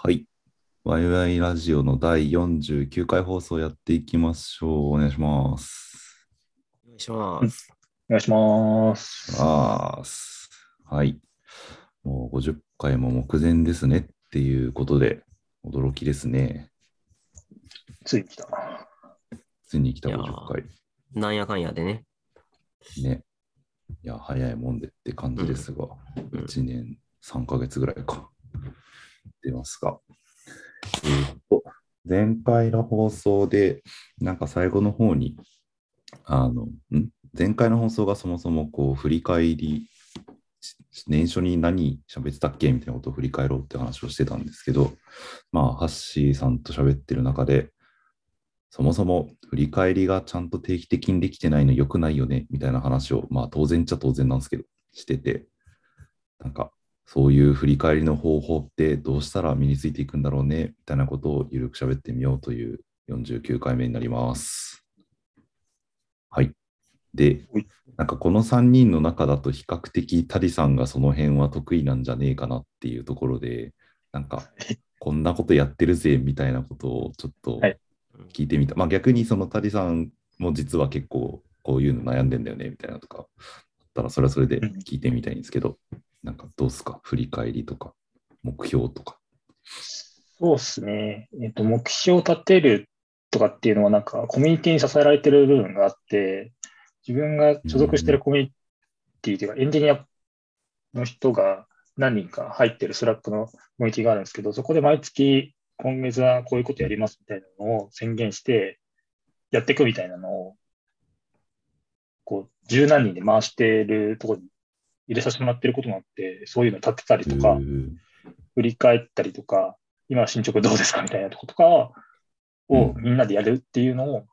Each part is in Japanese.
はい。ワイワイラジオの第49回放送やっていきましょう。お願いします。お願いします。お願いします。あはい。もう50回も目前ですねっていうことで、驚きですね。ついに来た。ついに来たいやー50回。なんやかんやでね。ね。いや、早いもんでって感じですが、うん1年3ヶ月ぐらいか。出ますが。えーっと、前回の放送で、なんか最後の方に、あの、ん？前回の放送がそもそもこう、振り返り、年初に何喋ってたっけ？みたいなことを振り返ろうって話をしてたんですけど、まあ、ハッシーさんと喋ってる中で、そもそも振り返りがちゃんと定期的にできてないの良くないよね？みたいな話を、まあ当然っちゃ当然なんですけど、してて、なんかそういう振り返りの方法ってどうしたら身についていくんだろうねみたいなことをゆるく喋ってみようという49回目になります。はい。ではい、なんかこの3人の中だと比較的タリさんがその辺は得意なんじゃねえかなっていうところで、なんか こんなことやってるぜみたいなことをちょっとはい聞いてみた。まあ逆にそのタリさんも実は結構こういうの悩んでんだよねみたいなとか、だったらそれはそれで聞いてみたいんですけど、なんかどうですか？振り返りとか、目標とか。そうですね。えっ、と、目標を立てるとかっていうのは、なんか、コミュニティに支えられてる部分があって、自分が所属してるコミュニティというか、エンジニアの人が何人か入ってるスラックのコミュニティがあるんですけど、そこで毎月、今月はこういうことやりますみたいなのを宣言して、やっていくみたいなのを、こう、十何人で回してるところに入れさせてもらってることもあって、そういうの立てたりとか振り返ったりとか、今進捗どうですかみたいなとことかをみんなでやるっていうのを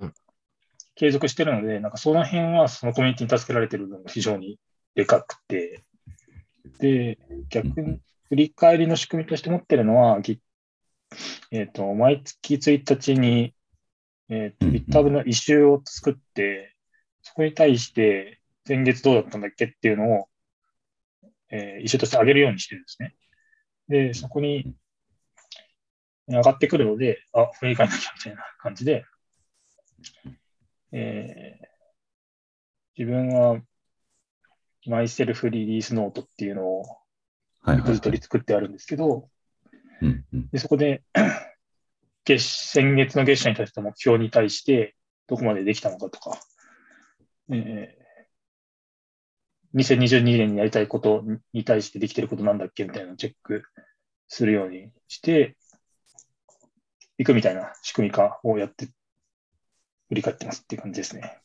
うん。継続してるので、なんかその辺はそのコミュニティに助けられてる部分が非常にでかくて、で、逆に振り返りの仕組みとして持ってるのは、ぎえっ、と、毎月1日に、えっ、と、うん。うん GitHub の一周を作って、そこに対して前月どうだったんだっけっていうのを、えー、一周として上げるようにしてるんですね。で、そこに上がってくるので、あ、振り返んなきゃみたいな感じで、えー自分はマイセルフリリースノートっていうのをリポジトリ作ってあるんですけど、でそこで 月先月の月謝に対して目標に対してどこまでできたのかとか、えー2022年にやりたいことに対してできてることなんだっけみたいなのをチェックするようにしていくみたいな仕組み化をやって振り返ってますっていう感じですね。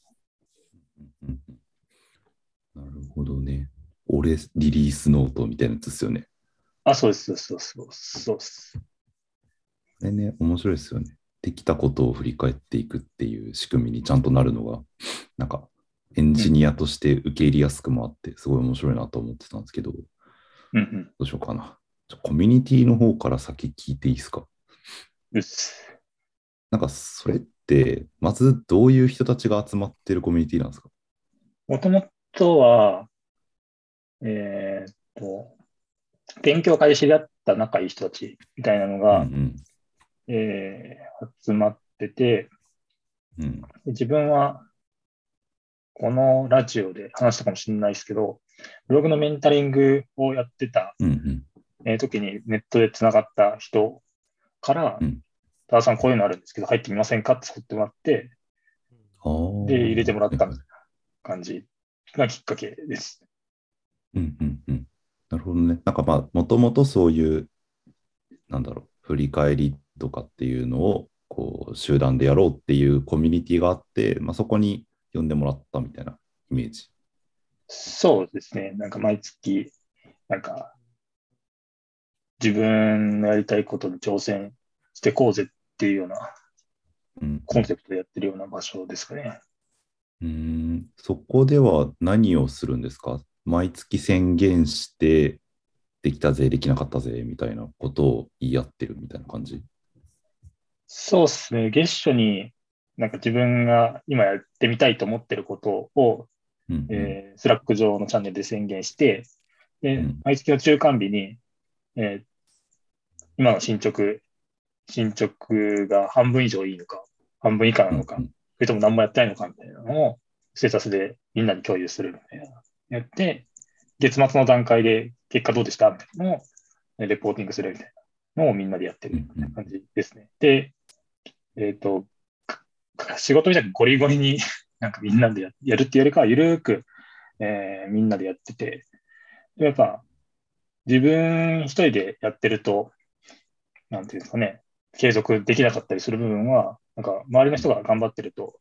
なるほどね。俺リリースノートみたいなやつですよね。あ、そうです、そうです、そうです。そうです。これね、面白いですよね。できたことを振り返っていくっていう仕組みにちゃんとなるのが、なんかエンジニアとして受け入れやすくもあって、すごい面白いなと思ってたんですけど、どうんうん。うしようかな。コミュニティの方から先聞いていいですか？なんかそれって、まずどういう人たちが集まってるコミュニティなんですか？もともとは、えーっと、勉強会で知り合った仲いい人たちみたいなのが、うんえー集まってて、うん自分は、このラジオで話したかもしれないですけど、ブログのメンタリングをやってた、うんうんえー時にネットでつながった人から、うん多田さんこういうのあるんですけど、入ってみませんか？って誘ってもらって、で、入れてもらったみたいな感じがきっかけです。うんうんうん。なるほどね。なんかまあ、もともとそういう、なんだろう、振り返りとかっていうのを、こう、集団でやろうっていうコミュニティがあって、まあ、そこに呼んでもらったみたいなイメージ。そうですね。なんか毎月、なんか、自分のやりたいことに挑戦してこうぜっていうようなうん。コンセプトでやってるような場所ですかね。うーんそこでは何をするんですか？毎月宣言して、できたぜ、できなかったぜ、みたいなことを言い合ってるみたいな感じ？そうですね。月初になんか自分が今やってみたいと思ってることを、うんうんえースラック上のチャンネルで宣言して、でうん毎月の中間日に、えー今の進捗、進捗が半分以上いいのか、半分以下なのか、うんそれとも何もやってないのかみたいなのを、ステータスでみんなに共有するみたいな。やって、月末の段階で結果どうでしたみたいなのを、えレポーティングするみたいなのをみんなでやってるみたいな感じですね。で、えっ、と、か仕事みたいにゴリゴリに なんかみんなでやるっていうよりかは、ゆるく、えーみんなでやってて、やっぱ、自分一人でやってると、なんていうんですかね、継続できなかったりする部分は、なんか周りの人が頑張ってると、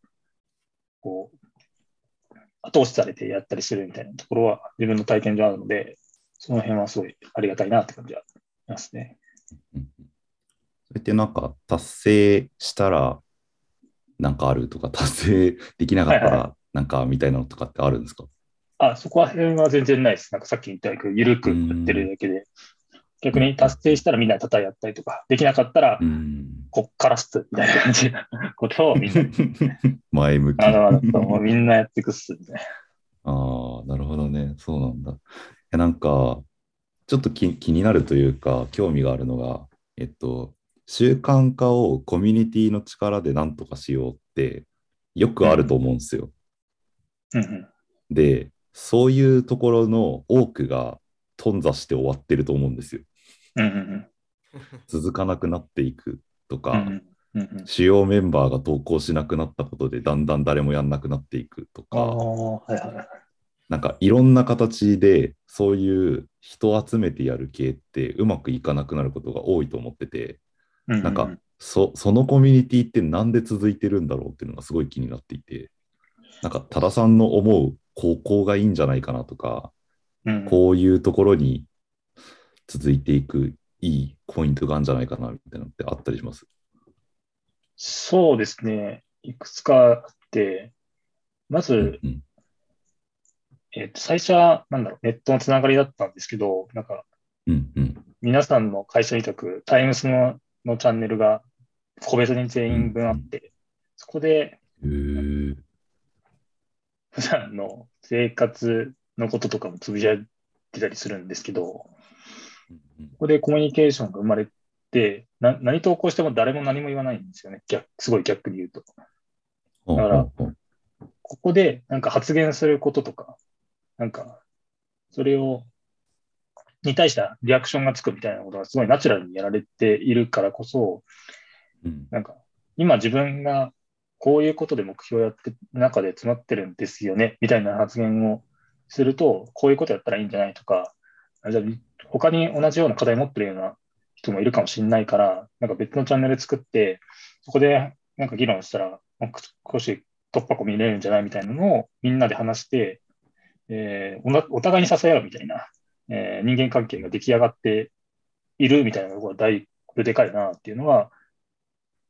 こう、後押しされてやったりするみたいなところは自分の体験上あるので、その辺はすごいありがたいなって感じはしますね。それってなんか達成したらなんかあるとか、達成できなかったはいらなんかみたいなのとかってあるんですか？あ、そこは辺は全然ないです。なんかさっき言ったように、ゆるくやってるだけで、逆に達成したらみんなで叩いやったりとか、できなかったらう、ん。こっからっす、みたいな感じなことをみんな、前向き。あの、あのもうみんなやっていくっす、みたいな。ああ、なるほどね。そうなんだ。いや、なんか、ちょっと気気になるというか、興味があるのが、えっと、習慣化をコミュニティの力でなんとかしようって、よくあると思うんですよ。うんうん。で、そういうところの多くが頓挫して終わってると思うんですよ。うんうん続かなくなっていくとか、うん。うんうんうん。主要メンバーが投稿しなくなったことで、だんだん誰もやんなくなっていくとか、はいはい。なんかいろんな形でそういう人を集めてやる系ってうまくいかなくなることが多いと思ってて、なんか、そそのコミュニティってなんで続いてるんだろうっていうのがすごい気になっていて、なんか多田さんの思う高校がいいんじゃないかなとか、うん、こういうところに続いていくいいポイントがあるんじゃないかなみたいなのってあったりします？そうですね。いくつかあって、まず、うんえっと、最初は、なんだろう、ネットのつながりだったんですけど、なんか、うんうん。皆さんの会社委託、タイムスののチャンネルが個別に全員分あって、そこで普段の生活のこととかもつぶやいてたりするんですけど、ここでコミュニケーションが生まれて、な何投稿しても誰も何も言わないんですよね。逆すごい逆に言うと。だからここでなんか発言することとか、なんか、それを、に対したリアクションがつくみたいなことがすごいナチュラルにやられているからこそ、うん。なんか、今自分がこういうことで目標やってる中で詰まってるんですよね、みたいな発言をすると、こういうことやったらいいんじゃないとか、あじゃあ他に同じような課題持ってるような人もいるかもしれないから、なんか別のチャンネル作って、そこでなんか議論したら、少し突破口見れるんじゃないみたいなのをみんなで話して、えーお互いに支え合うみたいな、えー人間関係が出来上がっているみたいなのが大、これでかいなっていうのは、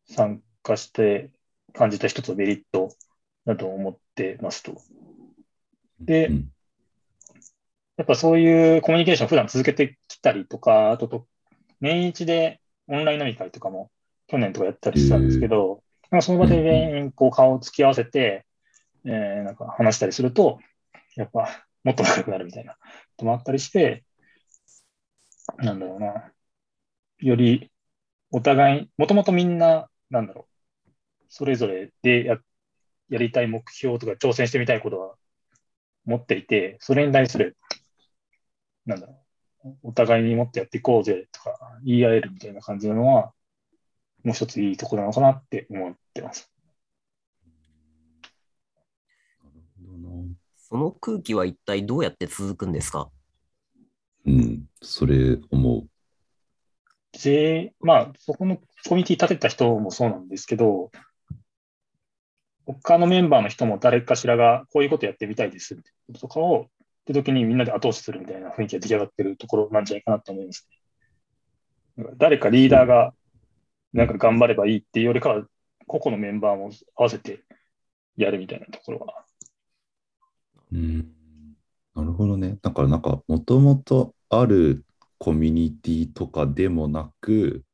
参加して感じた一つのメリットだと思ってますと。でうんやっぱそういうコミュニケーションを普段続けてきたりとか、あとと、年一でオンライン飲み会とかも去年とかやったりしたんですけど、なんかその場で全員こう顔を突き合わせて、えーなんか話したりすると、やっぱもっと仲良くなるみたいなこともあったりして、なんだろうな、よりお互い、もともとみんな、なんだろう、それぞれでややりたい目標とか挑戦してみたいことは持っていて、それに対する、なんだろう、お互いにもっとやっていこうぜとか言い合えるみたいな感じなのは、もう一ついいところなのかなって思ってます。なるほどなその空気は一体どうやって続くんですか？うん、それ思う。で、まあ、そこのコミュニティ立てた人もそうなんですけど、他のメンバーの人も誰かしらがこういうことやってみたいですってこととかを、って時にみんなで後押しするみたいな雰囲気が出来上がってるところなんじゃないかなと思いますね。誰かリーダーがなんか頑張ればいいっていうよりかは、個々のメンバーも合わせてやるみたいなところは。うん、なるほどね。だからなんか、もともとあるコミュニティとかでもなく、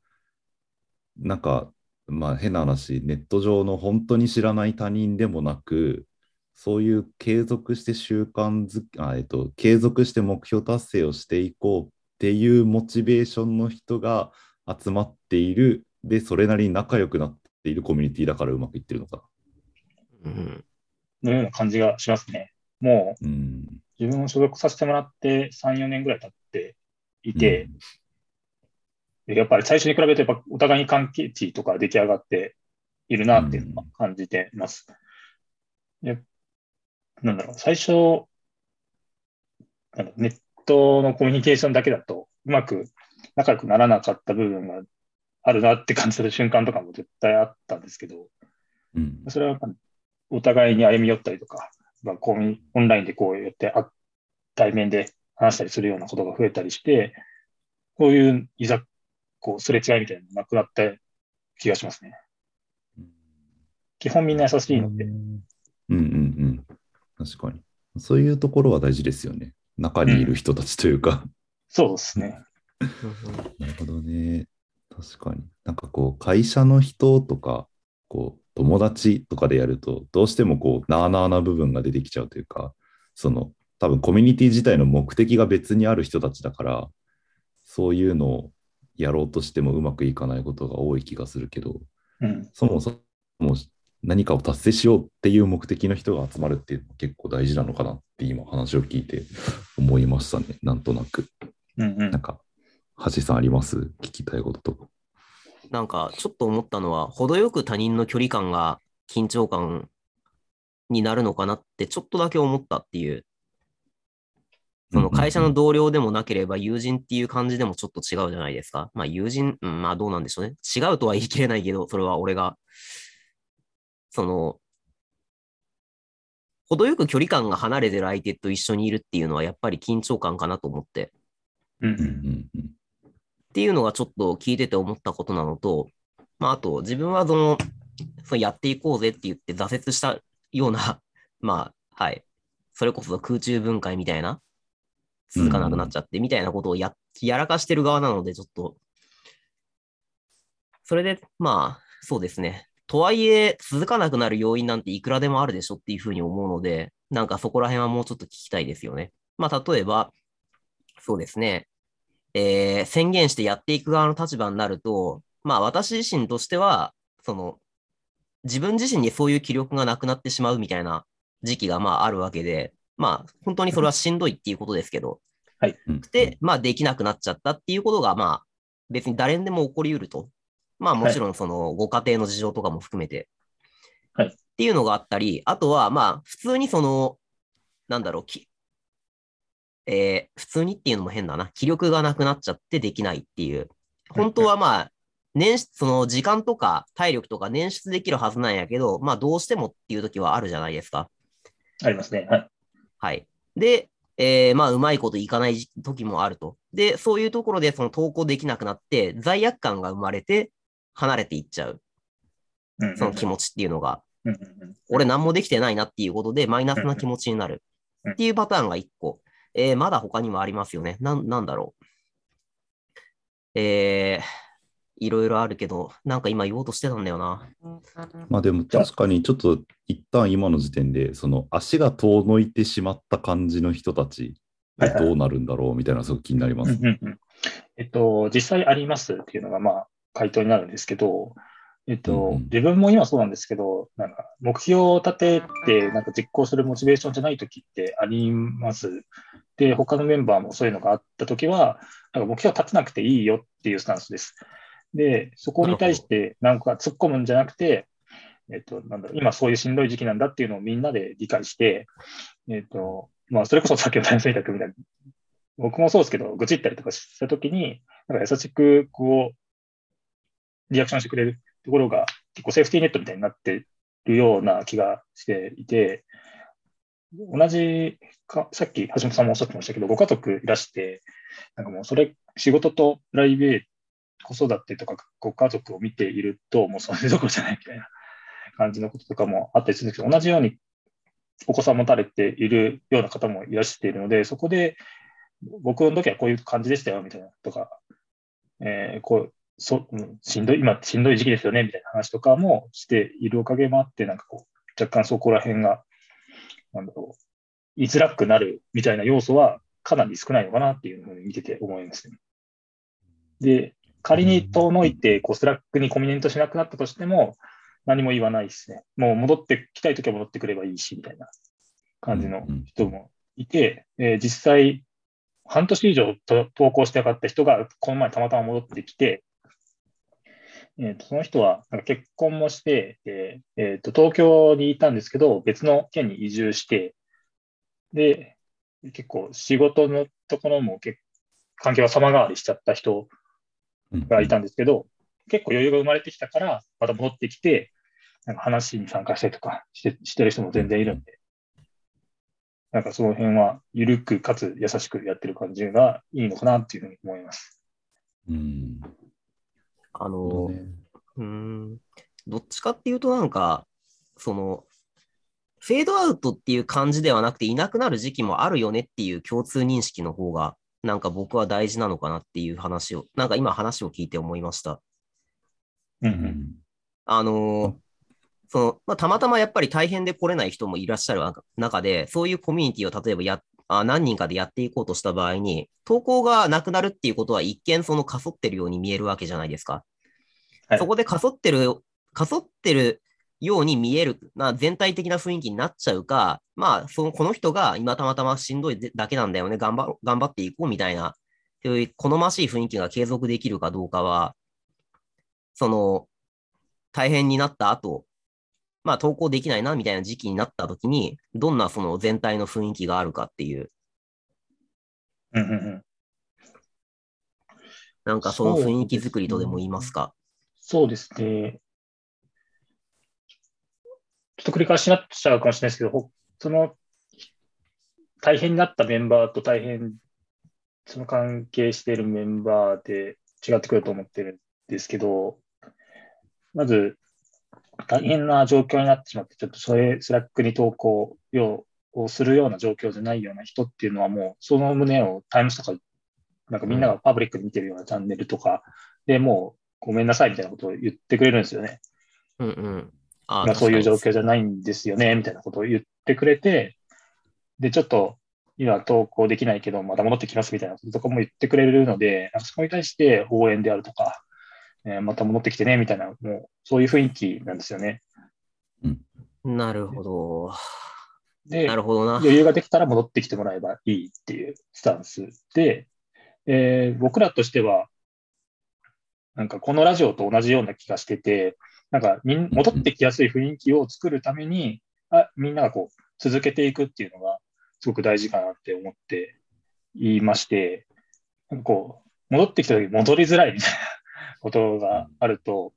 なんか、まあ変な話、ネット上の本当に知らない他人でもなく、そういう継続して習慣づあ、えっと、継続して目標達成をしていこうっていうモチベーションの人が集まっている、で、それなりに仲良くなっているコミュニティだからうまくいってるのかうん。のような感じがしますね。もう。自分を所属させてもらって3、4年ぐらい経っていて、やっぱり最初に比べてやっぱお互いに関係値とか出来上がっているなっていうのは感じています。でなんだろう、最初、ネットのコミュニケーションだけだとうまく仲良くならなかった部分があるなって感じる瞬間とかも絶対あったんですけど、うん。それはお互いに歩み寄ったりとか、まあ、コミュニオンラインでこうやってあ対面で話したりするようなことが増えたりして、こういういざ、こう、すれ違いみたいなのがなくなった気がしますね。基本みんな優しいので、うんうんうん。確かに。そういうところは大事ですよね。中にいる人たちというか。そうですね。なるほどね。確かに。なんかこう、会社の人とか、こう、友達とかでやると、どうしてもこう、なあなあな部分が出てきちゃうというか、その、多分コミュニティ自体の目的が別にある人たちだから、そういうのをやろうとしてもうまくいかないことが多い気がするけど、うん。そもそも何かを達成しようっていう目的の人が集まるっていうのは結構大事なのかなって今話を聞いて思いましたね。なんとなく。うんうんなんか、橋さんあります？聞きたいこととか。なんか、ちょっと思ったのは、程よく他人の距離感が緊張感になるのかなって、ちょっとだけ思ったっていう。その会社の同僚でもなければ友人っていう感じでもちょっと違うじゃないですか。まあ友人、うん、まあどうなんでしょうね。違うとは言い切れないけど、それは俺が、その、程よく距離感が離れてる相手と一緒にいるっていうのはやっぱり緊張感かなと思って。うんうんうんうんっていうのがちょっと聞いてて思ったことなのと、まあ、あと自分はその、そのやっていこうぜって言って挫折したような、まあ、はい。それこそ空中分解みたいな、続かなくなっちゃってみたいなことをや、やらかしてる側なので、ちょっと、それで、まあ、そうですね。とはいえ、続かなくなる要因なんていくらでもあるでしょっていうふうに思うので、なんかそこら辺はもうちょっと聞きたいですよね。まあ、例えば、そうですね。えー宣言してやっていく側の立場になると、まあ私自身としては、その、自分自身にそういう気力がなくなってしまうみたいな時期がまああるわけで、まあ本当にそれはしんどいっていうことですけど、うん。で、まあできなくなっちゃったっていうことがまあ別に誰にでも起こりうると。まあもちろんそのご家庭の事情とかも含めて。はいっていうのがあったり、あとはまあ普通にその、なんだろう、きえー普通にっていうのも変だな。気力がなくなっちゃってできないっていう。本当はまあ、捻出、その時間とか体力とか捻出できるはずなんやけど、まあどうしてもっていう時はあるじゃないですか。ありますね。はい。はい。で、えーまあ、うまいこといかない時時もあると。で、そういうところでその投稿できなくなって、罪悪感が生まれて、離れていっちゃう。その気持ちっていうのが、俺何もできてないなっていうことで、マイナスな気持ちになる。うんっていうパターンが1個。えーまだ他にもありますよね。なん、なんだろう。えー、いろいろあるけど、なんか今言おうとしてたんだよな。まあでも確かにちょっと一旦今の時点で、その足が遠のいてしまった感じの人たちでどうなるんだろうみたいなすごく気になります。うんうんうんえっと、実際ありますっていうのが、まあ、回答になるんですけど、えっと、うんうん自分も今そうなんですけど、なんか、目標を立てて、なんか実行するモチベーションじゃない時ってあります。で、他のメンバーもそういうのがあった時は、なんか目標立てなくていいよっていうスタンスです。で、そこに対して、なんか突っ込むんじゃなくて、えっと、なんだろう、今そういうしんどい時期なんだっていうのをみんなで理解して、えっと、まあ、それこそ さっきのタイム選択みたいな、僕もそうですけど、愚痴ったりとかしたときに、なんか優しく、こう、リアクションしてくれるところが、結構セーフティーネットみたいになってるような気がしていて、同じか、さっき橋本さんもおっしゃってましたけど、ご家族いらして、なんかもうそれ、仕事とプライベート、子育てとかご家族を見ていると、もうそれどころじゃないみたいな感じのこととかもあったりするんですけど、同じようにお子さん持たれているような方もいらしているので、そこで僕の時はこういう感じでしたよみたいなとか、えーこうそうんしんどい、今しんどい時期ですよねみたいな話とかもしているおかげもあって、なんかこう、若干そこら辺が、なんだろう、言いづらくなるみたいな要素はかなり少ないのかなっていうふうに見てて思いますね。で、仮に遠のいて、こう、 Slack にコミュニケートしなくなったとしても、何も言わないですね。もう戻ってきたいときは戻ってくればいいし、みたいな感じの人もいて、えー実際、半年以上と投稿してなかった人が、この前たまたま戻ってきて、えーとその人はなんか結婚もして、えーえーと東京にいたんですけど、別の県に移住して、で、結構仕事のところも結関係が様変わりしちゃった人がいたんですけど、結構余裕が生まれてきたから、また戻ってきて、なんか話に参加したりとかしてしてる人も全然いるんで、なんかその辺は緩くかつ優しくやってる感じがいいのかなっていうふうに思います。うん。あの、ね。うーん、どっちかっていうとなんか、その、フェードアウトっていう感じではなくて、いなくなる時期もあるよねっていう共通認識の方が、なんか僕は大事なのかなっていう話を、なんか今話を聞いて思いました。うんうん。うんあのーその、まあ、たまたまやっぱり大変で来れない人もいらっしゃる中で、そういうコミュニティを例えばやあ何人かでやっていこうとした場合に、投稿がなくなるっていうことは一見そのかそってるように見えるわけじゃないですか。はいそこでかそってる、かそってるように見える、まあ、全体的な雰囲気になっちゃうか、まあ、そのこの人が今たまたましんどいだけなんだよね、頑張頑張っていこうみたいな、そういう好ましい雰囲気が継続できるかどうかは、その、大変になった後、まあ投稿できないなみたいな時期になった時に、どんなその全体の雰囲気があるかっていう、うんうんうんなんかその雰囲気作りとでも言いますか。そうですね。ちょっと繰り返しになっちゃうかもしれないですけど、ほその大変になったメンバーと大変、その関係しているメンバーで違ってくると思ってるんですけど、まず、大変な状況になってしまって、ちょっとそれ、 Slack に投稿をするような状況じゃないような人っていうのはもう、その旨をタイムスとか、なんかみんながパブリックに見てるようなチャンネルとかでもう、ごめんなさいみたいなことを言ってくれるんですよね。うんうん。あまあ、そういう状確況じゃないんですよね、みたいなことを言ってくれて、で、ちょっと今投稿できないけど、また戻ってきますみたいなこととかも言ってくれるので、そこに対して応援であるとか、えーまた戻ってきてね、みたいな、もうそういう雰囲気なんですよね。なるほど。で、なるほどな。余裕ができたら戻ってきてもらえばいいっていうスタンスで、えー僕らとしては、なんかこのラジオと同じような気がしてて、なんかみん戻ってきやすい雰囲気を作るために、あみんながこう続けていくっていうのがすごく大事かなって思っていまして、なんかこう、戻ってきた時戻りづらいみたいなことがあると、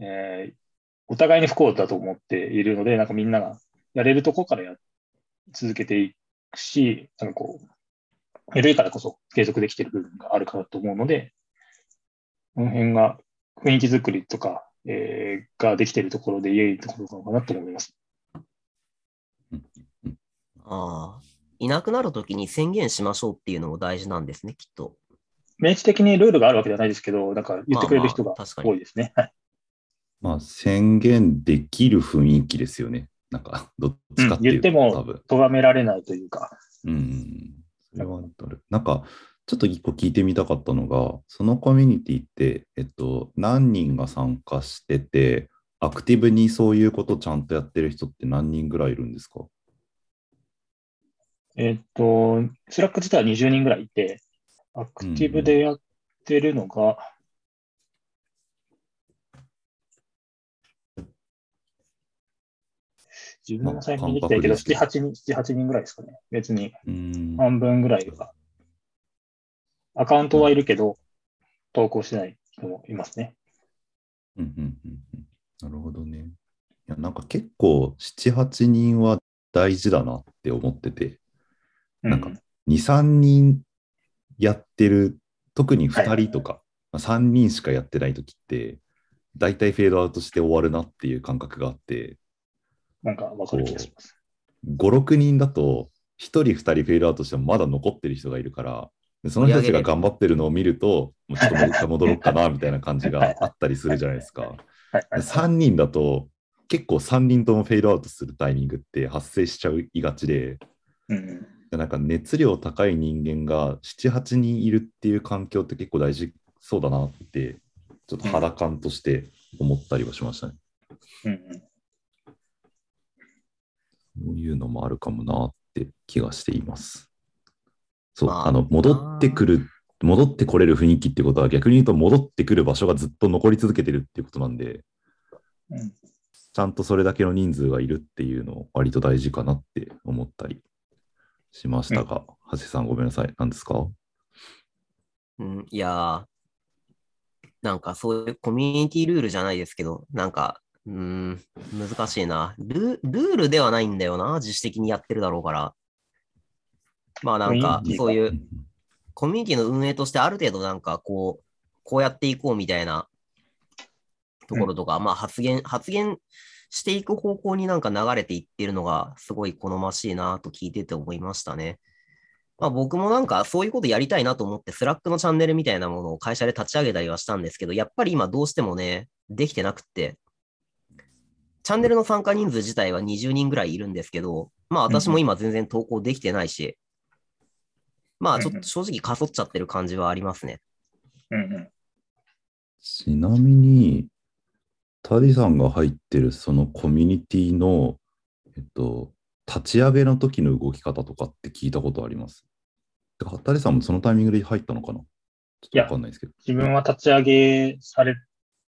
えーお互いに不幸だと思っているので、なんかみんながやれるとこからや続けていくし、なんかこう、緩いからこそ継続できている部分があるかなと思うので、この辺が雰囲気作りとか、えーができているところで良いところなのかなと思います。ああ。いなくなるときに宣言しましょうっていうのも大事なんですね、きっと。明示的にルールがあるわけではないですけど、なんか言ってくれる人が多いですね。はいまあ、宣言できる雰囲気ですよね。なんか、どっちかっていうと、うん言っても多分。咎められないというか、うん。それはある。なんか、ちょっと一個聞いてみたかったのが、そのコミュニティって、えっと、何人が参加してて、アクティブにそういうことちゃんとやってる人って何人ぐらいいるんですかえっと、 Slack 自体は20人ぐらいいて、アクティブでやってるのが、自分も最近できたけど、まあ感覚7、8人、7、8人ぐらいですかね。別にうん。半分ぐらいが。アカウントはいるけど、投稿してない人もいますね。うんうんうんうんなるほどね。いや、なんか結構、7、8人は大事だなって思ってて、うんなんか2、3人やってる、特に2人とか、まあ3人しかやってない時って、大体フェードアウトして終わるなっていう感覚があって、なんかわかる気がします。5、6人だと、1人、2人フェードアウトしてもまだ残ってる人がいるから、でその人たちが頑張ってるのを見ると、もうちょっともう一回戻ろうかなみたいな感じがあったりするじゃないですか。はい。はい。3人だと、結構3人ともフェードアウトするタイミングって発生しちゃいがちで、うんなんか熱量高い人間が7、8人いるっていう環境って結構大事そうだなって、ちょっと肌感として思ったりはしましたね。うんうん。そういうのもあるかもなって気がしています。そう、まああの、戻ってくる、戻ってこれる雰囲気ってことは逆に言うと戻ってくる場所がずっと残り続けてるっていうことなんで、うんちゃんとそれだけの人数がいるっていうの割と大事かなって思ったりしましたが、橋さんごめんなさい。何ですか？うん、いやー、なんかそういうコミュニティルールじゃないですけど、なんか、うーん、難しいな。ルルールではないんだよな、自主的にやってるだろうから。まあなんかそういううんコミュニティの運営としてある程度なんかこう、こうやっていこうみたいなところとか、まあ発言、発言していく方向になんか流れていってるのがすごい好ましいなと聞いてて思いましたね。まあ僕もなんかそういうことやりたいなと思って、 Slack のチャンネルみたいなものを会社で立ち上げたりはしたんですけど、やっぱり今どうしてもね、できてなくって、チャンネルの参加人数自体は20人ぐらいいるんですけど、まあ私も今全然投稿できてないし、まあちょっと正直かそっちゃってる感じはありますね。うんうん。ちなみに、タディさんが入ってるそのコミュニティの、えっと、立ち上げの時の動き方とかって聞いたことあります？てかタディさんもそのタイミングで入ったのかな？ちょっとわかんないですけど。自分は立ち上げされ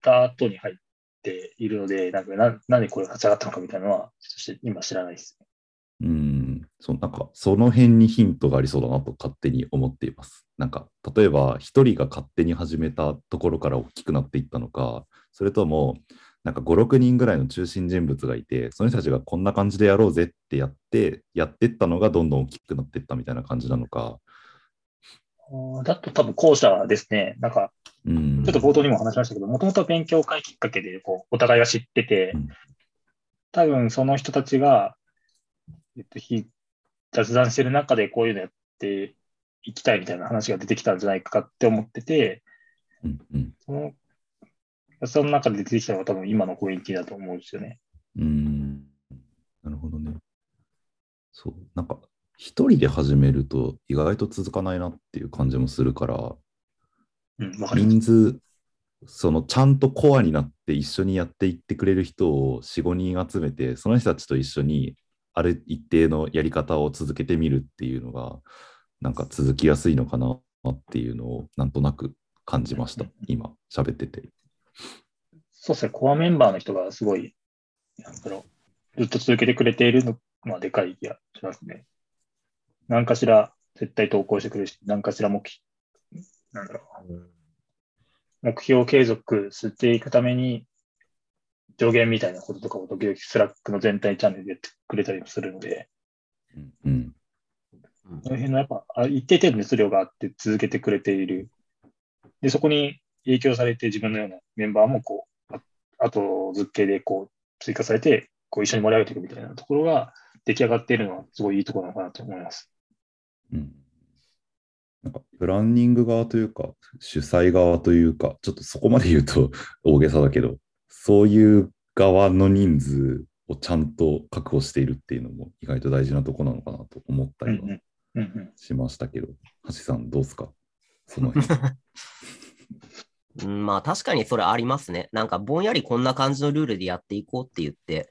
た後に入っているので、なんかななんでこれが立ち上がったのかみたいなのは、ちょっと今知らないです。うん、そうなんかその辺にヒントがありそうだなと勝手に思っています。なんか例えば一人が勝手に始めたところから大きくなっていったのか、それともなんか5、6人ぐらいの中心人物がいて、その人たちがこんな感じでやろうぜってやって、やってったのがどんどん大きくなっていったみたいな感じなのか。だと多分後者ですね。なんか、うん、ちょっと冒頭にも話しましたけど、もともと勉強会きっかけでこうお互いが知っててうん、多分その人たちが、えっと、ひ雑談してる中でこういうのやっていきたいみたいな話が出てきたんじゃないかって思ってて、うんうんそのその中で出てきたのが多分今のコミュニティだと思うんですよね。うんなるほどね。そう、なんか一人で始めると意外と続かないなっていう感じもするから、うん、わか。人数、そのちゃんとコアになって一緒にやっていってくれる人を4、5人集めて、その人たちと一緒にある一定のやり方を続けてみるっていうのが、なんか続きやすいのかなっていうのをなんとなく感じましたうん、今喋ってて。そうですね、コアメンバーの人がすごい、なんだろう、ずっと続けてくれているのはでかい気がしますね。何かしら絶対投稿してくれるし、何かしら目標、なんだろう、目標を継続していくために、助言みたいなこととかを時々 Slack の全体チャンネルでやってくれたりもするので、うんうんその辺のやっぱ、あ一定程度熱量があって続けてくれている。で、そこに影響されて自分のようなメンバーもこう、あ後付けでこう追加されて、こう一緒に盛り上げていくみたいなところが出来上がっているのはすごいいいところなのかなと思います。うんなんかプランニング側というか、主催側というか、ちょっとそこまで言うと 大げさだけど、そういう側の人数をちゃんと確保しているっていうのも意外と大事なとこなのかなと思ったりはうんうんうんうんしましたけど、橋さんどうですか？その辺。うんまあ確かにそれありますね。なんかぼんやりこんな感じのルールでやっていこうって言って、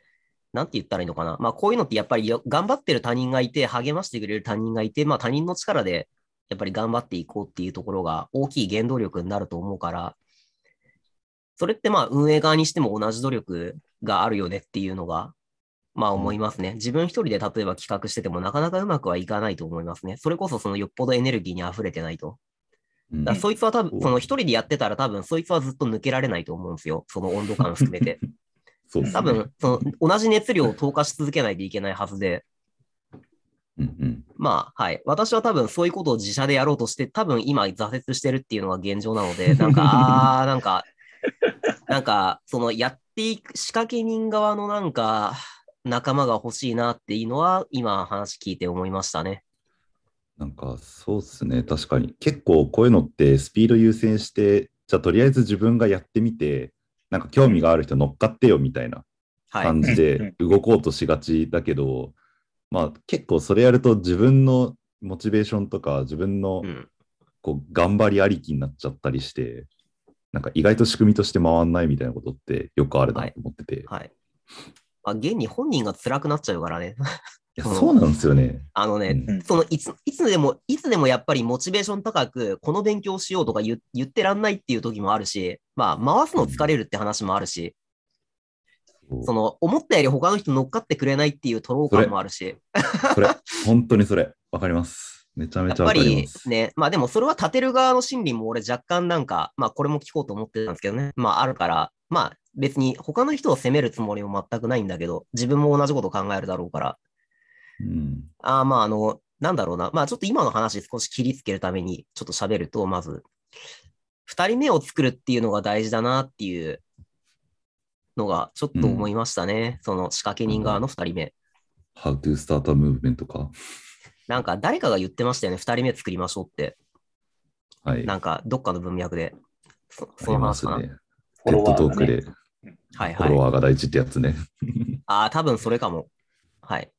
なんて言ったらいいのかな。まあこういうのってやっぱりよ頑張ってる他人がいて、励ましてくれる他人がいて、まあ他人の力でやっぱり頑張っていこうっていうところが大きい原動力になると思うから、それってまあ運営側にしても同じ努力があるよねっていうのが、まあ思いますね。自分一人で例えば企画しててもなかなかうまくはいかないと思いますね。それこそそのよっぽどエネルギーに溢れてないと。うんだそいつは多分、うんその一人でやってたら多分そいつはずっと抜けられないと思うんですよ。その温度感含めて。そうね多分、その同じ熱量を投下し続けないといけないはずで、うんうんまあ、はい。私は多分そういうことを自社でやろうとして、多分今挫折してるっていうのが現状なので、なんか、あー、なんか、なんか、そのやっていく仕掛け人側のなんか、仲間が欲しいなっていうのは、今話聞いて思いましたね。なんかそうですね、確かに。結構こういうのってスピード優先して、じゃあとりあえず自分がやってみて、なんか興味がある人乗っかってよみたいなはい。感じで動こうとしがちだけど、まあ結構それやると自分のモチベーションとか自分のうん。こう頑張りありきになっちゃったりして、なんか意外と仕組みとして回んないみたいなことってよくあるなと思ってて。い、はい。まあ、現に本人が辛くなっちゃうからね。や、そうなんですよね。あのね、うん。そのいついつでも、いつでもやっぱりモチベーション高く、この勉強しようとか言言ってらんないっていう時もあるし、まあ、回すの疲れるって話もあるし、その、思ったより他の人乗っかってくれないっていうとろう感もあるし、それ、本当にそれ、わかります。めちゃめちゃわやっぱりかります。ね、まあでもそれは立てる側の心理も俺若干なんか、まあこれも聞こうと思ってたんですけどね、まああるから、まあ別に他の人を責めるつもりも全くないんだけど、自分も同じこと考えるだろうから、うん。ああまああの、なんだろうな、まあちょっと今の話少し切りつけるためにちょっと喋ると、まず、二人目を作るっていうのが大事だなっていうのがちょっと思いましたね。その仕掛け人側の二人目。How to start a movement か？なんか誰かが言ってましたよね、二人目作りましょうって。はい。なんかどっかの文脈で。そその話かな。ね。テッドトークではいはいフォロ。ワーが大事ってやつね。ああ、多分それかも。はい。はい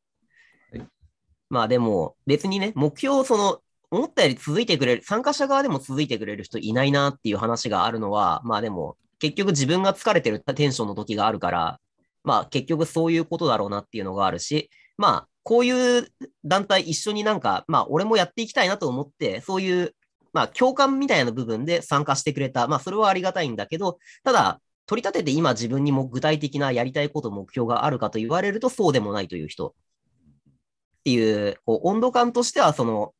まあでも、別にね、目標をその、思ったより続いてくれる、参加者側でも続いてくれる人いないなっていう話があるのは、まあでも、結局自分が疲れてるテンションの時があるから、まあ結局そういうことだろうなっていうのがあるし、まあ、こういう団体一緒になんか、まあ俺もやっていきたいなと思って、そういう、まあ共感みたいな部分で参加してくれた。まあそれはありがたいんだけど、ただ、取り立てて今自分にも具体的なやりたいこと、目標があるかと言われるとそうでもないという人。っていう、こう温度感としては、その、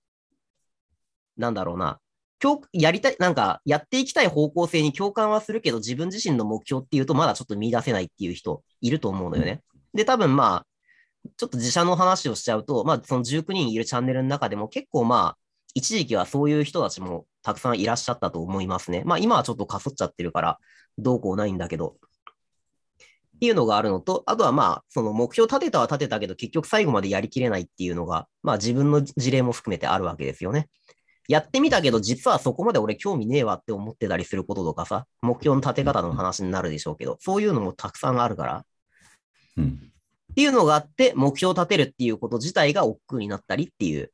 なんだろうな、共やりたい、なんか、やっていきたい方向性に共感はするけど、自分自身の目標っていうと、まだちょっと見出せないっていう人いると思うのよね。で、多分まあ、ちょっと自社の話をしちゃうと、まあ、その19人いるチャンネルの中でも結構まあ、一時期はそういう人たちもたくさんいらっしゃったと思いますね。まあ、今はちょっとかそっちゃってるから、どうこうないんだけど。っていうのがあるのと、あとはまあ、その目標立てたは立てたけど、結局最後までやりきれないっていうのが、まあ自分の事例も含めてあるわけですよね。やってみたけど、実はそこまで俺興味ねえわって思ってたりすることとかさ、目標の立て方の話になるでしょうけど、そういうのもたくさんあるから、うん。っていうのがあって、目標を立てるっていうこと自体が億劫になったりっていう、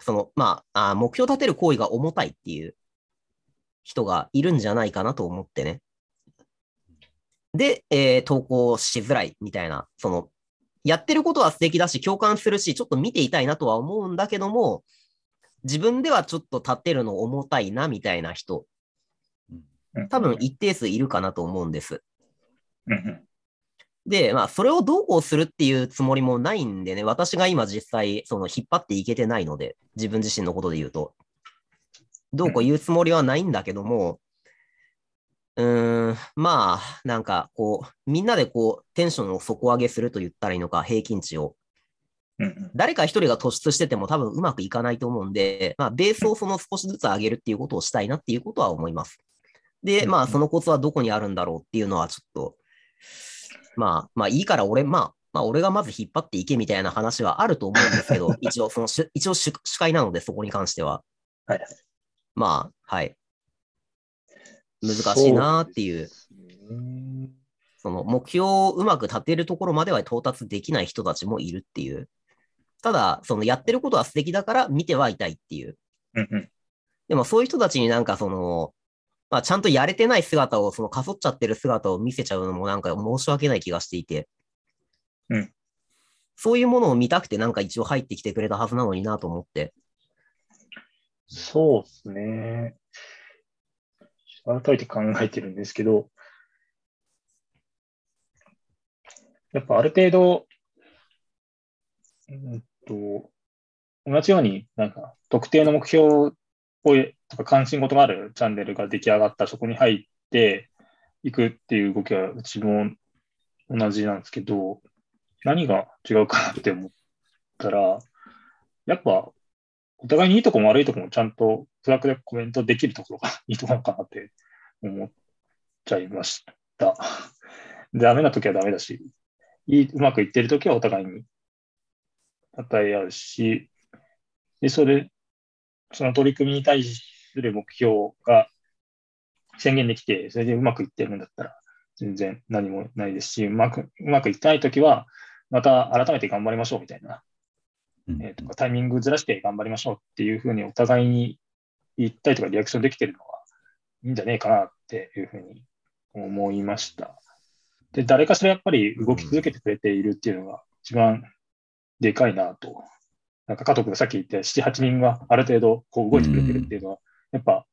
その、まあ、あ目標を立てる行為が重たいっていう人がいるんじゃないかなと思ってね。で、えー投稿しづらいみたいな、その、やってることは素敵だし、共感するし、ちょっと見ていたいなとは思うんだけども、自分ではちょっと立てるの重たいなみたいな人、多分一定数いるかなと思うんです。で、まあ、それをどうこうするっていうつもりもないんでね、私が今実際、その引っ張っていけてないので、自分自身のことで言うと、どうこう言うつもりはないんだけども、うーん、まあ、なんか、こう、みんなでこう、テンションを底上げすると言ったらいいのか、平均値を。うんうん誰か一人が突出してても多分うまくいかないと思うんで、まあ、ベースをその少しずつ上げるっていうことをしたいなっていうことは思います。で、まあ、そのコツはどこにあるんだろうっていうのはちょっと、まあ、まあいいから俺、まあ、まあ俺がまず引っ張っていけみたいな話はあると思うんですけど、一応、そのし、一応主主会なのでそこに関しては。はい。まあ、はい。難しいなーっていう、うんその目標をうまく立てるところまでは到達できない人たちもいるっていう。ただ、そのやってることは素敵だから見てはいたいっていう。うんうんでもそういう人たちになんかその、まあ、ちゃんとやれてない姿を、そのかそっちゃってる姿を見せちゃうのもなんか申し訳ない気がしていて。うんそういうものを見たくてなんか一応入ってきてくれたはずなのになと思って。そうですね。改めて考えてるんですけど、やっぱある程度、うんと、同じようになんか特定の目標をとか関心事があるチャンネルが出来上がったそこに入っていくっていう動きはうちも同じなんですけど、何が違うかなって思ったら、やっぱお互いにいいとこも悪いとこもちゃんとフラッグでコメントできるところが いいところかなって思っちゃいました。ダメな時はダメだし、いいうまくいってる時はお互いに与え合うし、で、それ、その取り組みに対する目標が宣言できて、それでうまくいってるんだったら、全然何もないですし、うまくうまくいってない時は、また改めて頑張りましょうみたいなえーとかタイミングずらして頑張りましょうっていうふうにお互いに言ったりとかリアクションできてるのはいいんじゃねえかなっっていうふうに思いました。で、誰かしらやっぱり動き続けてくれているっていうのが一番でかいなと。なんか加藤君がさっき言った7、8人がある程度こう動いてくれてるっていうのは、やっぱ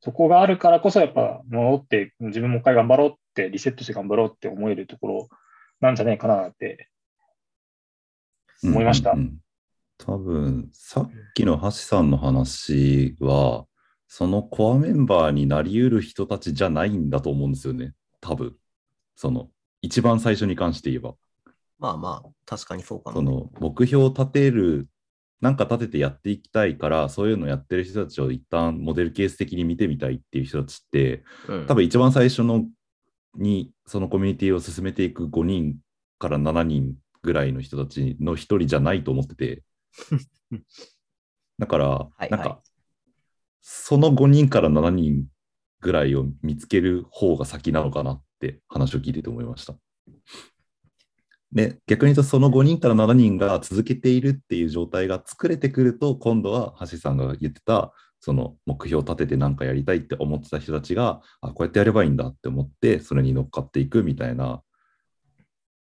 そこがあるからこそやっぱ戻って自分もう一回頑張ろうってリセットして頑張ろうって思えるところなんじゃないかなって思いましたうんうんうん多分、さっきの橋さんの話は、そのコアメンバーになり得る人たちじゃないんだと思うんですよね。多分。その、一番最初に関して言えば。まあまあ、確かにそうかな。その、目標を立てる、なんか立ててやっていきたいから、そういうのをやってる人たちを一旦モデルケース的に見てみたいっていう人たちって、うん多分一番最初のにそのコミュニティを進めていく5人から7人ぐらいの人たちの1人じゃないと思ってて だからいなんか、はいその5人から7人ぐらいを見つける方が先なのかなって話を聞いてて思いました。で逆に言うとその5人から7人が続けているっていう状態が作れてくると今度は橋さんが言ってたその目標を立てて何かやりたいって思ってた人たちがあこうやってやればいいんだって思ってそれに乗っかっていくみたいな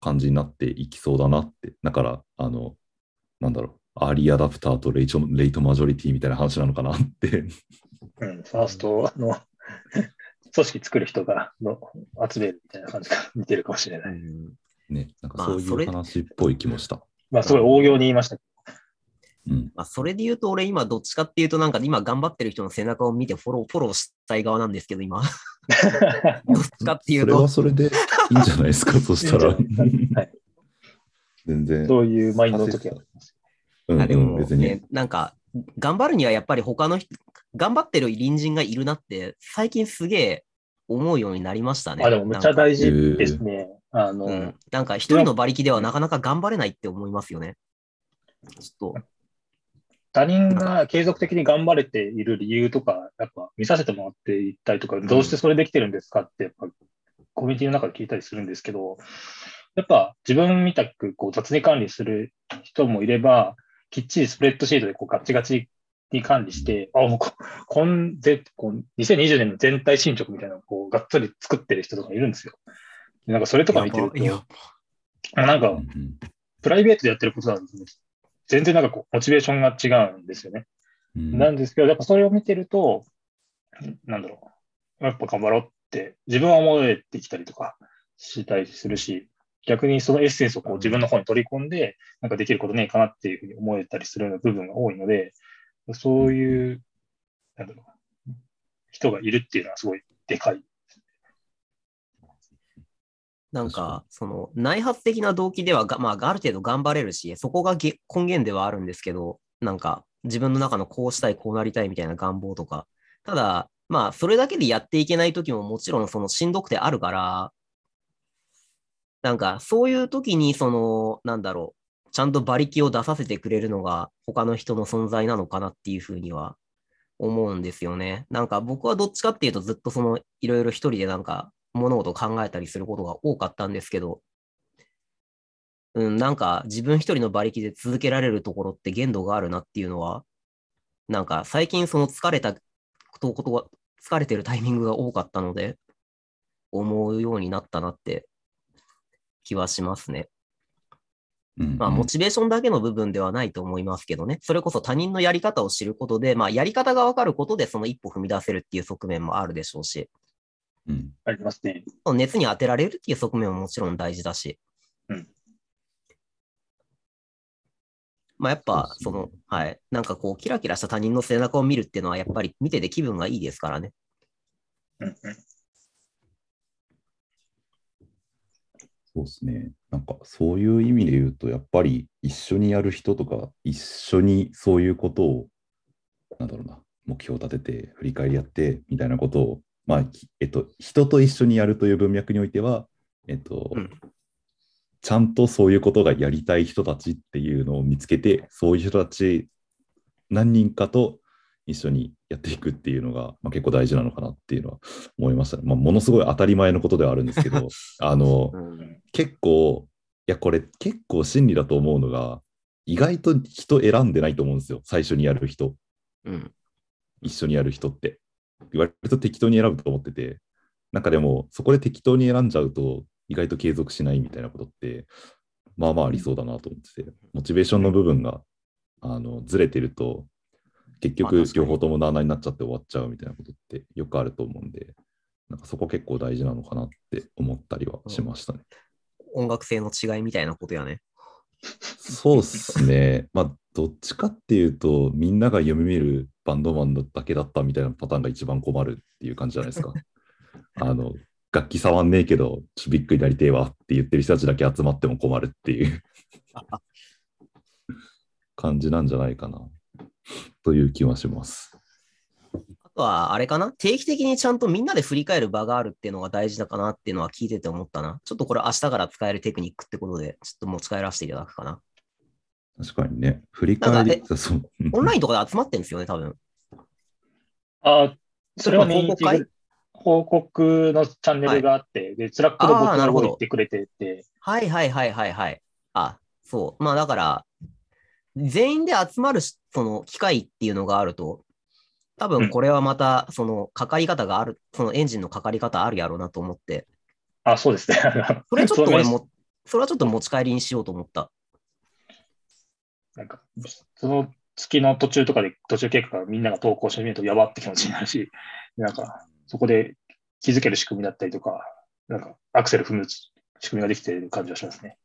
感じになっていきそうだなって。だからあのなんだろうアーリーアダプターとレイチョレイトマジョリティみたいな話なのかなってうん、ファーストの 組織作る人がの集めるみたいな感じが似てるかもしれない。うんねなんかまあそういうそれ話っぽい気もした。まあ、すごい大行に言いましたけうんまあ、それで言うと、俺今どっちかっていうと、なんか今頑張ってる人の背中を見てフォロー、フォローしたい側なんですけど、今。ど。どっちかっていうそれはと、それでいいんじゃないですか、そしたら。はい全然。そういうマインドの時はあります。うんうん、あでも、別に。ね、なんか、頑張るにはやっぱり他の人、頑張ってる隣人がいるなって、最近すげえ思うようになりましたね。あ、でもめっちゃ大事ですね。あの、うん、なんか一人の馬力ではなかなか頑張れないって思いますよね。ちょっと、他人が継続的に頑張れている理由とか、やっぱ見させてもらっていったりとか、どうしてそれできてるんですかって、やっぱコミュニティの中で聞いたりするんですけど、やっぱ自分みたくこう雑に管理する人もいれば、きっちりスプレッドシートでこうガチガチに管理して、あ、もうこ、こんぜこう2020年の全体進捗みたいなのをこうがっつり作ってる人とかいるんですよ。でなんかそれとか見てると、なんかプライベートでやってることなんですけど全然なんかこう、モチベーションが違うんですよね。うんなんですけど、やっぱそれを見てると、なんだろう。やっぱ頑張ろうって、自分は思えてきたりとかしたりするし、逆にそのエッセンスをこう自分の方に取り込んで、なんかできることねえかなっていうふうに思えたりするような部分が多いので、そういう、なんだろう。人がいるっていうのはすごいでかい。なんか、その内発的な動機ではが、まあ、ある程度頑張れるし、そこがげ根源ではあるんですけど、なんか、自分の中のこうしたい、こうなりたいみたいな願望とか。ただ、まあ、それだけでやっていけない時ももちろん、そのしんどくてあるから、なんか、そういう時に、その、なんだろう、ちゃんと馬力を出させてくれるのが、他の人の存在なのかなっていうふうには思うんですよね。なんか、僕はどっちかっていうと、ずっとその、いろいろ一人でなんか、物事を考えたりすることが多かったんですけど、うん、なんか自分一人の馬力で続けられるところって限度があるなっていうのは、なんか最近その疲れたことことが、疲れてるタイミングが多かったので、思うようになったなって気はしますね。うんまあ、モチベーションだけの部分ではないと思いますけどね。それこそ他人のやり方を知ることで、まあ、やり方がわかることで、その一歩踏み出せるっていう側面もあるでしょうし、うんありますね。熱に当てられるっていう側面ももちろん大事だし。うんまあやっぱ、その、はい。なんかこう、キラキラした他人の背中を見るっていうのは、やっぱり見てて気分がいいですからね。うんうんそうですね。なんかそういう意味で言うと、やっぱり一緒にやる人とか、一緒にそういうことを、なんだろうな、目標を立てて、振り返りやって、みたいなことを、まあ、きえっと、人と一緒にやるという文脈においては、えっと、うんちゃんとそういうことがやりたい人たちっていうのを見つけて、そういう人たち何人かと一緒にやっていくっていうのが、まあ、結構大事なのかなっていうのは思いましたね。まあ、ものすごい当たり前のことではあるんですけど、あの、うん。結構、いや、これ結構真理だと思うのが、意外と人選んでないと思うんですよ。最初にやる人、うん。一緒にやる人って。割と適当に選ぶと思ってて、なんかでも、そこで適当に選んじゃうと、意外と継続しないみたいなことって、まあまあありそうだなと思ってて、モチベーションの部分があのずれてると、結局両方ともなあなになっちゃって終わっちゃうみたいなことってよくあると思うんで、なんかそこ結構大事なのかなって思ったりはしましたね。音楽性の違いみたいなことやね。そうっすね。まあ、どっちかっていうと、みんなが読み見るバンドマンだけだったみたいなパターンが一番困るっていう感じじゃないですか。あの、楽器触んねえけど、ちょびっくりなりてえわって言ってる人たちだけ集まっても困るっていう感じなんじゃないかな。という気はします。あとは、あれかな？定期的にちゃんとみんなで振り返る場があるっていうのが大事だかなっていうのは聞いてて思ったな。ちょっとこれ明日から使えるテクニックってことで、ちょっと持ち帰らせていただくかな。確かにね、振り返りなんか、そううんオンラインとかで集まってるんですよね、多分。あ、それは報告会？報告のチャンネルがあって、で、 Slack の僕があーなるほど言ってくれてて、はいはいはいはいはい。あ、そう。まあだから、全員で集まるしその機会っていうのがあると、多分これはまた、その、かかり方がある、そのエンジンのかかり方あるやろうなと思って、あ、そうですね。それちょっと俺も、それはちょっと持ち帰りにしようと思った。なんか、その月の途中とかで、途中経過がみんなが投稿してみるとやばって気持ちになるし、なんか、そこで気づける仕組みだったりとか、なんか、アクセル踏む仕組みができている感じがしますね。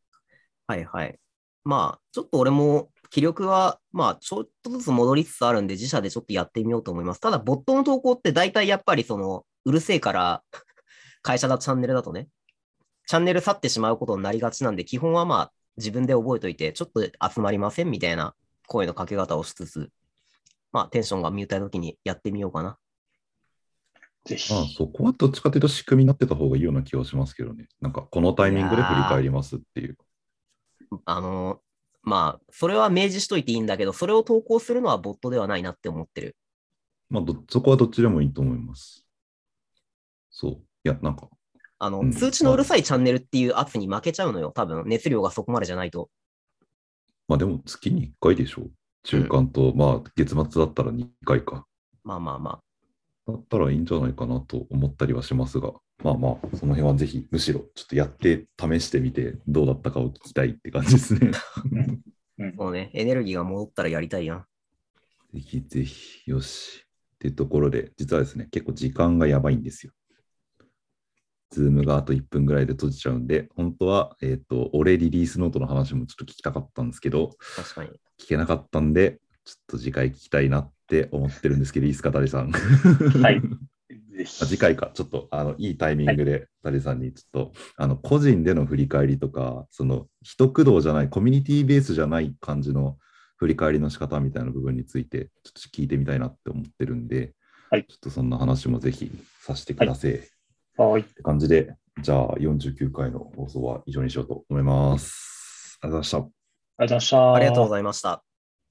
はいはい。まあ、ちょっと俺も気力は、まあ、ちょっとずつ戻りつつあるんで、自社でちょっとやってみようと思います。ただ、ボットの投稿って大体やっぱりその、うるせえから、会社だチャンネルだとね、チャンネル去ってしまうことになりがちなんで、基本はまあ、自分で覚えといて、ちょっと集まりませんみたいな声のかけ方をしつつ、まあ、テンションが見えたい時にやってみようかな。ぜひ。まあ、そこはどっちかというと仕組みになってた方がいいような気はしますけどね。なんか、このタイミングで振り返りますっていう。あの、まあ、それは明示しといていいんだけど、それを投稿するのはボットではないなって思ってる。まあど、そこはどっちでもいいと思います。そう。いや、なんか、あの、うん通知のうるさいチャンネルっていう圧に負けちゃうのよ。多分、熱量がそこまでじゃないと。まあでも月に1回でしょ。中間と、まあ月末だったら2回か。まあまあまあ。だったらいいんじゃないかなと思ったりはしますが、まあまあ、その辺はぜひ、むしろちょっとやって試してみて、どうだったかを聞きたいって感じですね。うんそうね、エネルギーが戻ったらやりたいやん。ぜひぜひ、よし。っていうところで、実はですね、結構時間がやばいんですよ。ズームがあと1分ぐらいで閉じちゃうんで、本当は、えっ、と、俺リリースノートの話もちょっと聞きたかったんですけど、確かに。聞けなかったんで、ちょっと次回聞きたいなって思ってるんですけど、いいですか、ダリさん？はい。ぜひあ。次回か、ちょっとあのいいタイミングで、ダリさんにちょっとあの個人での振り返りとか、その一駆動じゃない、コミュニティベースじゃない感じの振り返りの仕方みたいな部分について、ちょっと聞いてみたいなって思ってるんで、はいちょっとそんな話もぜひさせてください。っはい。て感じで、じゃあ49回の放送は以上にしようと思います。ありがとうございました。ありがとうございました。ありがとうございました。